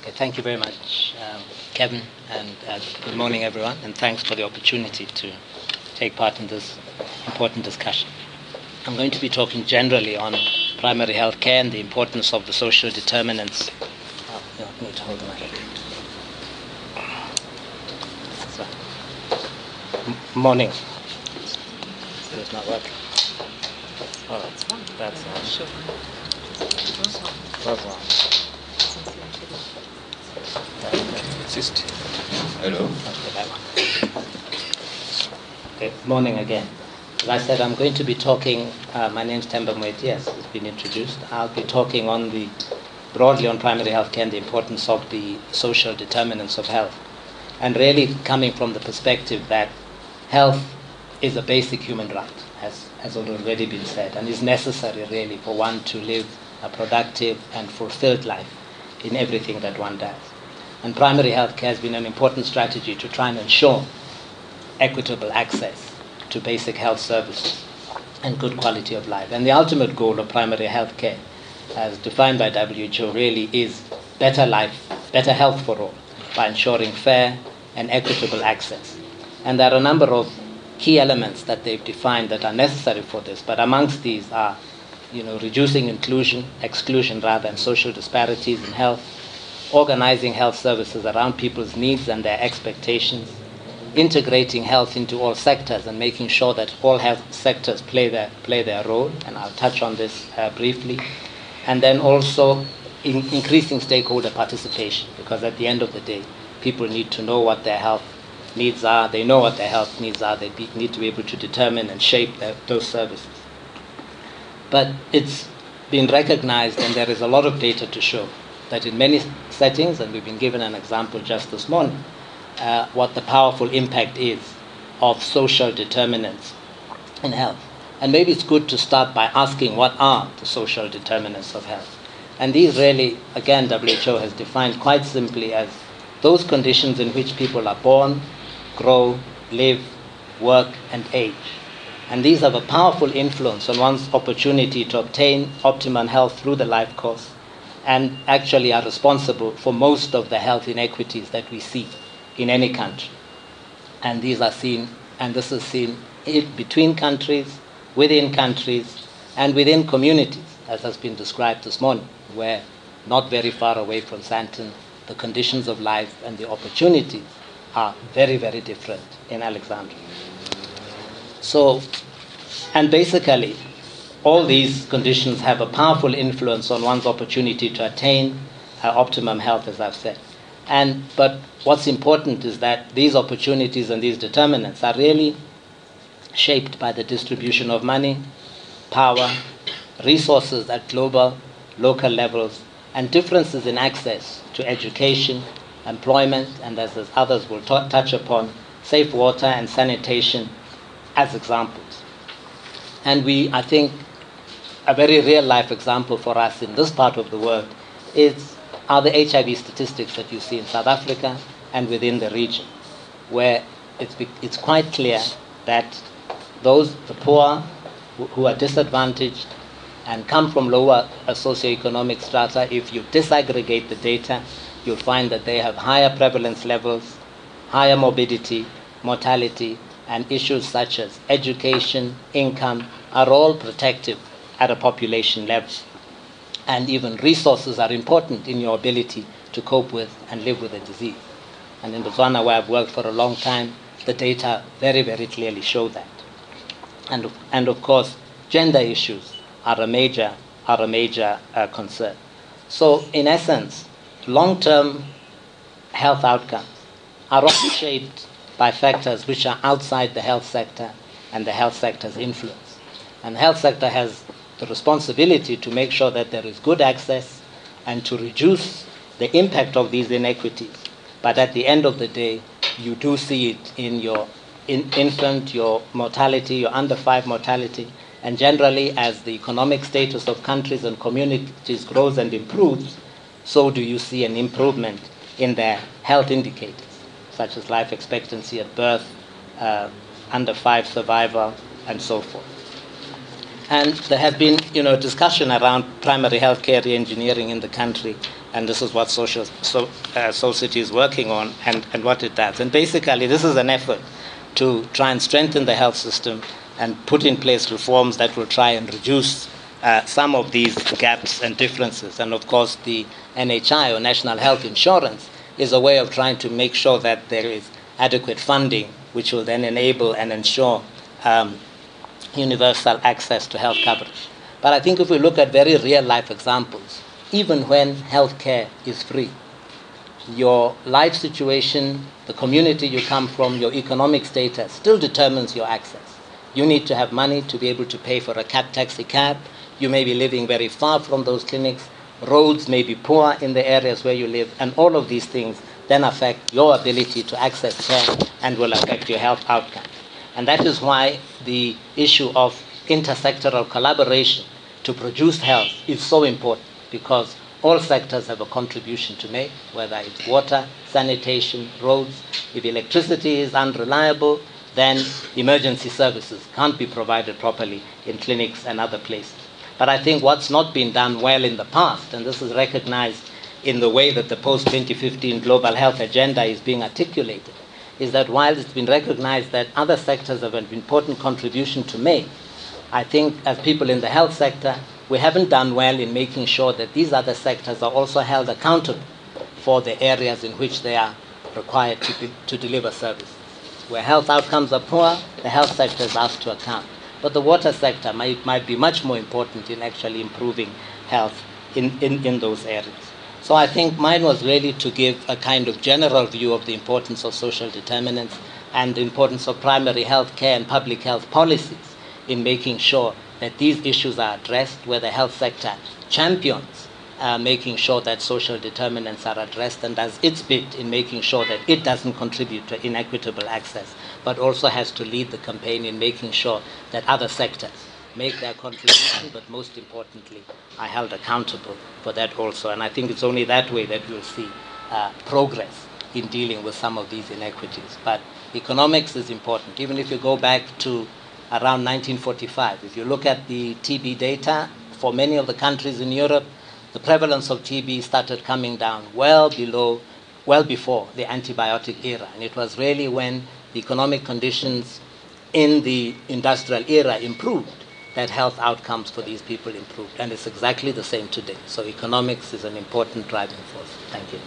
Okay, thank you very much, um, Kevin, and uh, good morning, everyone, and thanks for the opportunity to take part in this important discussion. I'm going to be talking generally on primary health care and the importance of the social determinants. Oh, need to hold my. Morning. It's not working. Oh, that's that's all. That's all. Assist. Hello. Okay, that one. Okay, morning again. As I said, I'm going to be talking, uh, my name's Temba Moeti, as has been introduced. I'll be talking on the, broadly on primary health care and the importance of the social determinants of health. And really coming from the perspective that health is a basic human right, as has already been said, and is necessary really for one to live a productive and fulfilled life in everything that one does. And primary health care has been an important strategy to try and ensure equitable access to basic health services and good quality of life. And the ultimate goal of primary health care, as defined by WHO, really is better life, better health for all, by ensuring fair and equitable access. And there are a number of key elements that they've defined that are necessary for this, but amongst these are you know, reducing inclusion, exclusion rather, and social disparities in health, organizing health services around people's needs and their expectations, integrating health into all sectors and making sure that all health sectors play their, play their role, and I'll touch on this uh, briefly, and then also in, increasing stakeholder participation, because at the end of the day, people need to know what their health needs are, they know what their health needs are, they be, need to be able to determine and shape their, those services. But it's been recognized, and there is a lot of data to show that in many settings, and we've been given an example just this morning, uh, what the powerful impact is of social determinants in health. And maybe it's good to start by asking what are the social determinants of health. And these really, again, WHO has defined quite simply as those conditions in which people are born, grow, live, work, and age. And these have a powerful influence on one's opportunity to obtain optimum health through the life course and actually are responsible for most of the health inequities that we see in any country. And these are seen, and this is seen between countries, within countries, and within communities, as has been described this morning, where not very far away from Sandton, the conditions of life and the opportunities are very, very different in Alexandra. So, and basically, all these conditions have a powerful influence on one's opportunity to attain uh, optimum health, as I've said. And but what's important is that these opportunities and these determinants are really shaped by the distribution of money, power, resources at global, local levels, and differences in access to education, employment, and as others will t- touch upon, safe water and sanitation as examples. And we, I think, a very real life example for us in this part of the world is are the HIV statistics that you see in South Africa and within the region, where it's, it's quite clear that those, the poor, who are disadvantaged and come from lower uh, socioeconomic strata, if you disaggregate the data, you'll find that they have higher prevalence levels, higher morbidity, mortality, and issues such as education, income are all protective at a population level. And even resources are important in your ability to cope with and live with the disease. And in Botswana, where I've worked for a long time, the data very, very clearly show that. And, and of course, gender issues are a major, are a major uh, concern. So, in essence, long term health outcomes are often shaped by factors which are outside the health sector and the health sector's influence. And the health sector has the responsibility to make sure that there is good access and to reduce the impact of these inequities. But at the end of the day, you do see it in your in infant, your mortality, your under five mortality, and generally as the economic status of countries and communities grows and improves, so do you see an improvement in their health indicators, such as life expectancy at birth, uh, under five survival, and so forth. And there have been, you know, discussion around primary healthcare engineering in the country, and this is what social so, uh, City is working on and, and what it does. And basically, this is an effort to try and strengthen the health system and put in place reforms that will try and reduce uh, some of these gaps and differences. And of course, the NHI or National Health Insurance is a way of trying to make sure that there is adequate funding, which will then enable and ensure um, universal access to health coverage. But I think if we look at very real life examples, even when healthcare is free, your life situation, the community you come from, your economic status still determines your access. You need to have money to be able to pay for a cab taxi cab. You may be living very far from those clinics. Roads may be poor in the areas where you live, and all of these things then affect your ability to access care and will affect your health outcomes. And that is why the issue of intersectoral collaboration to produce health is so important because all sectors have a contribution to make, whether it's water, sanitation, roads. If electricity is unreliable, then emergency services can't be provided properly in clinics and other places. But I think what's not been done well in the past, and this is recognized in the way that the post 2015 global health agenda is being articulated, is that while it's been recognized that other sectors have an important contribution to make, I think as people in the health sector, we haven't done well in making sure that these other sectors are also held accountable for the areas in which they are required to, be, to deliver services. Where health outcomes are poor, the health sector is asked to account. But the water sector might, might be much more important in actually improving health in, in, in those areas. So I think mine was really to give a kind of general view of the importance of social determinants and the importance of primary health care and public health policies in making sure that these issues are addressed, where the health sector champions uh, making sure that social determinants are addressed and does its bit in making sure that it doesn't contribute to inequitable access, but also has to lead the campaign in making sure that other sectors make their contribution, but most importantly, are held accountable for that also. And I think it's only that way that we'll see uh, progress in dealing with some of these inequities. But economics is important. Even if you go back to around 1945, if you look at the TB data for many of the countries in Europe, the prevalence of TB started coming down well below, well before the antibiotic era. And it was really when the economic conditions in the industrial era improved that health outcomes for these people improved. And it's exactly the same today. So economics is an important driving force. Thank you.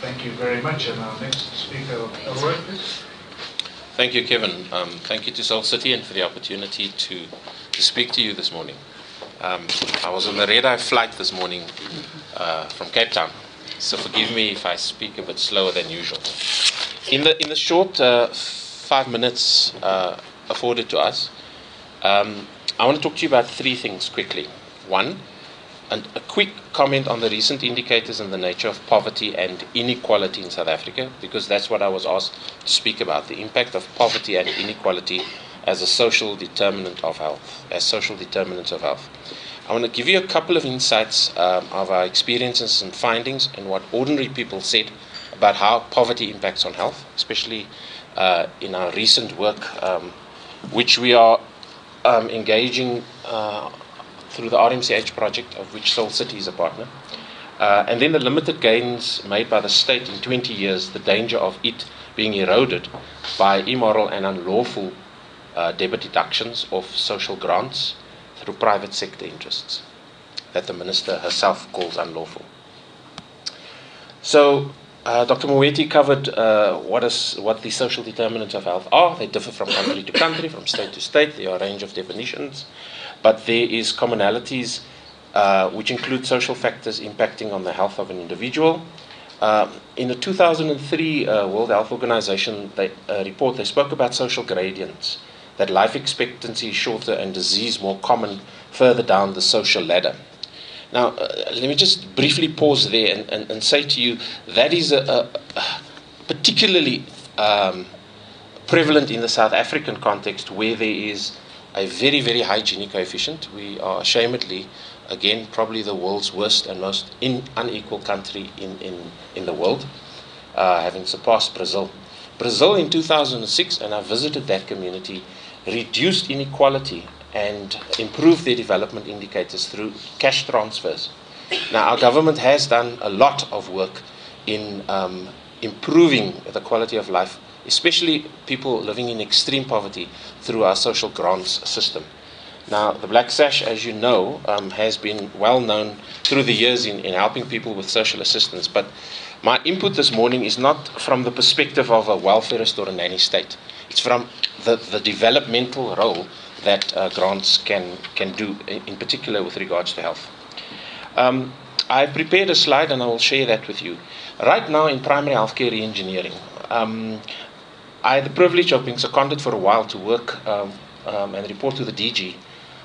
Thank you very much. And our next speaker, Elroy, please. Thank you, Kevin. Um, thank you to Soul City and for the opportunity to, to speak to you this morning. Um, I was on the red eye flight this morning uh, from Cape Town, so forgive me if I speak a bit slower than usual. In the, in the short uh, five minutes uh, afforded to us, um, I want to talk to you about three things quickly. One, and a quick comment on the recent indicators and the nature of poverty and inequality in South Africa, because that's what I was asked to speak about the impact of poverty and inequality as a social determinant of health, as social determinants of health. I want to give you a couple of insights um, of our experiences and findings and what ordinary people said about how poverty impacts on health, especially uh, in our recent work, um, which we are um, engaging uh, through the RMCH project, of which Soul City is a partner. Uh, and then the limited gains made by the state in 20 years, the danger of it being eroded by immoral and unlawful uh, debit deductions of social grants through private sector interests that the minister herself calls unlawful. So, uh, Dr. Moeti covered uh, what, is, what the social determinants of health are. They differ from country to country, from state to state. There are a range of definitions, but there is commonalities uh, which include social factors impacting on the health of an individual. Um, in the 2003 uh, World Health Organization they, uh, report, they spoke about social gradients, that life expectancy is shorter and disease more common further down the social ladder. Now, uh, let me just briefly pause there and, and, and say to you that is a, a, particularly um, prevalent in the South African context where there is a very, very high Gini coefficient. We are ashamedly, again, probably the world's worst and most in, unequal country in, in, in the world, uh, having surpassed Brazil. Brazil in 2006, and I visited that community, reduced inequality and improve their development indicators through cash transfers. Now, our government has done a lot of work in um, improving the quality of life, especially people living in extreme poverty, through our social grants system. Now, the Black Sash, as you know, um, has been well known through the years in, in helping people with social assistance. But my input this morning is not from the perspective of a welfarist or a nanny state. It's from the, the developmental role that uh, grants can, can do, in particular with regards to health. Um, I prepared a slide and I will share that with you. Right now in primary healthcare reengineering, um, I had the privilege of being seconded for a while to work um, um and report to the DG.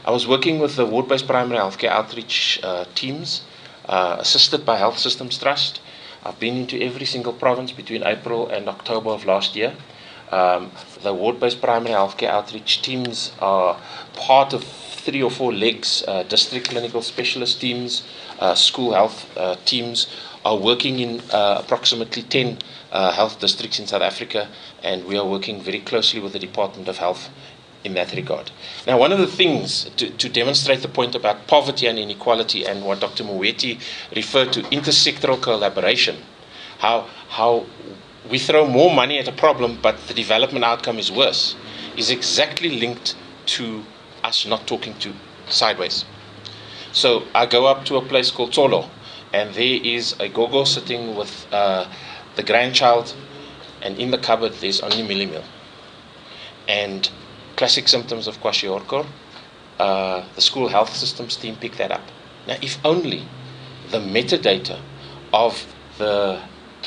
I was working with the ward based primary healthcare outreach uh, teams, uh, assisted by Health Systems Trust. I've been into every single province between April and October of last year. Um, the ward based primary healthcare outreach teams are part of three or four legs uh, district clinical specialist teams, uh, school health uh, teams are working in uh, approximately 10 uh, health districts in South Africa, and we are working very closely with the Department of Health in that regard. Now, one of the things to, to, demonstrate the point about poverty and inequality and what Dr. Moeti referred to intersectoral collaboration, how, how we throw more money at a problem, but the development outcome is worse, is exactly linked to us not talking to sideways. So I go up to a place called Tolo, and there is a gogo sitting with uh, the grandchild, and in the cupboard there's only mealie meal. And classic symptoms of kwashiorkor, uh, the school health systems team pick that up. Now, if only the metadata of the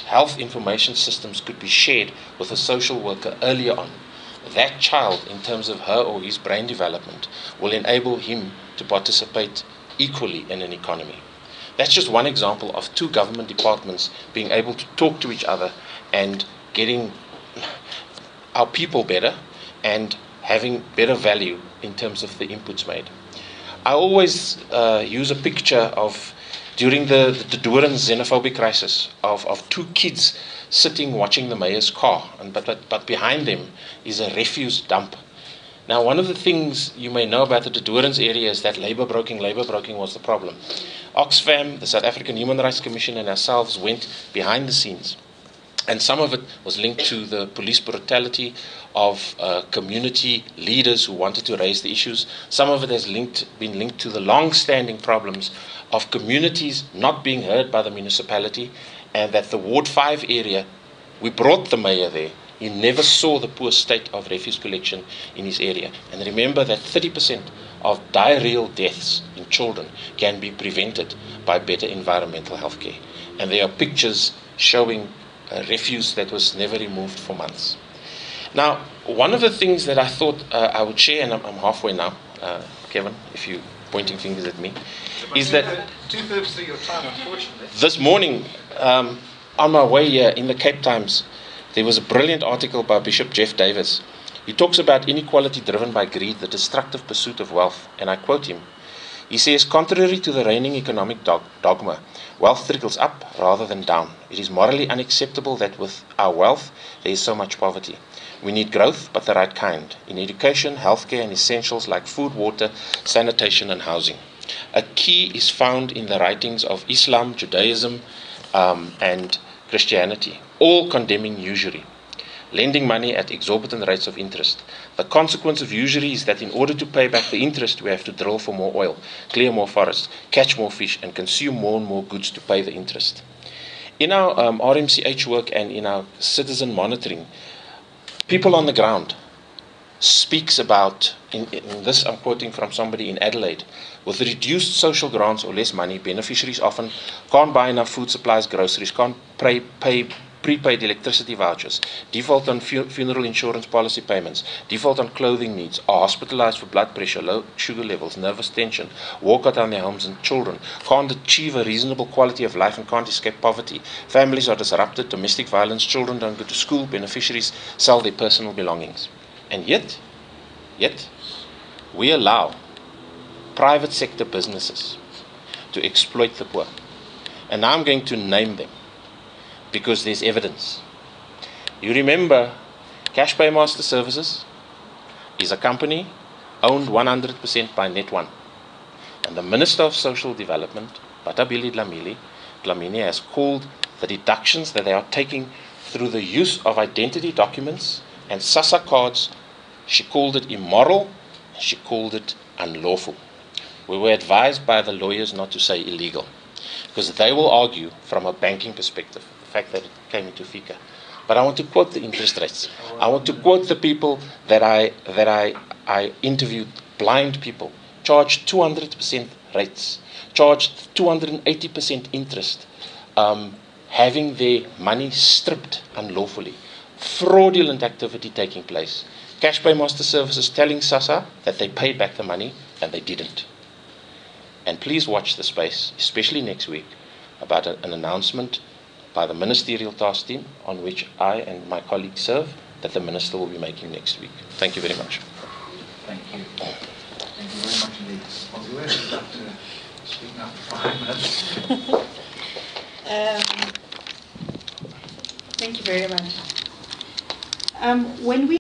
health information systems could be shared with a social worker earlier on, that child, in terms of her or his brain development, will enable him to participate equally in an economy. That's just one example of two government departments being able to talk to each other and getting our people better and having better value in terms of the inputs made. I always uh, use a picture of during the, the Doorns xenophobic crisis of, of two kids sitting watching the mayor's car, and, but, but, but behind them is a refuse dump. Now, one of the things you may know about the Doorns area is that labor broking, labor broking was the problem. Oxfam, the South African Human Rights Commission, and ourselves went behind the scenes. And some of it was linked to the police brutality of uh, community leaders who wanted to raise the issues. Some of it has linked, been linked to the long standing problems of communities not being heard by the municipality and that the Ward 5 area, we brought the mayor there. He never saw the poor state of refuse collection in his area. And remember that 30% of diarrheal deaths in children can be prevented by better environmental health care. And there are pictures showing refuse that was never removed for months. Now, one of the things that I thought uh, I would share, and I'm, I'm halfway now, uh, Kevin, if you're pointing fingers at me, is that two thirds of your time, unfortunately. This morning, um, on my way here in the Cape Times, there was a brilliant article by Bishop Geoff Davies. He talks about inequality driven by greed, the destructive pursuit of wealth, and I quote him. He says, contrary to the reigning economic dogma, wealth trickles up rather than down. It is morally unacceptable that with our wealth there is so much poverty. We need growth, but the right kind, in education, healthcare, and essentials like food, water, sanitation, and housing. A key is found in the writings of Islam, Judaism, um, and Christianity, all condemning usury, lending money at exorbitant rates of interest. The consequence of usury is that in order to pay back the interest, we have to drill for more oil, clear more forests, catch more fish, and consume more and more goods to pay the interest. In our um, RMCH work and in our citizen monitoring, people on the ground speaks about, in, in, this I'm quoting from somebody in Adelaide, with reduced social grants or less money, beneficiaries often can't buy enough food supplies, groceries, can't pay, pay prepaid electricity vouchers, default on fu- funeral insurance policy payments, default on clothing needs, are hospitalized for blood pressure, low sugar levels, nervous tension, walk out on their homes and children, can't achieve a reasonable quality of life and can't escape poverty. Families are disrupted, domestic violence, children don't go to school, beneficiaries sell their personal belongings. And yet, yet, we allow private sector businesses to exploit the poor. And I'm going to name them because there's evidence. You remember Cash Paymaster Services is a company owned 100% by Net1. And the Minister of Social Development, Bathabile Dlamini, Dlamini, has called the deductions that they are taking through the use of identity documents and SASSA cards, she called it immoral, she called it unlawful. We were advised by the lawyers not to say illegal, because they will argue from a banking perspective, fact that it came into FICA. But I want to quote the interest rates. I want to quote the people that I, that I, I interviewed, blind people, charged 200% rates, charged 280% interest, um, having their money stripped unlawfully, fraudulent activity taking place. Cash Paymaster Services telling SASSA that they paid back the money and they didn't. And please watch the space, especially next week, about a, an announcement by the ministerial task team on which I and my colleagues serve that the minister will be making next week. Thank you very much. Thank you. Thank you very much indeed. Well, whoever would like to speak now for five minutes? Um, Thank you very much. Um, When we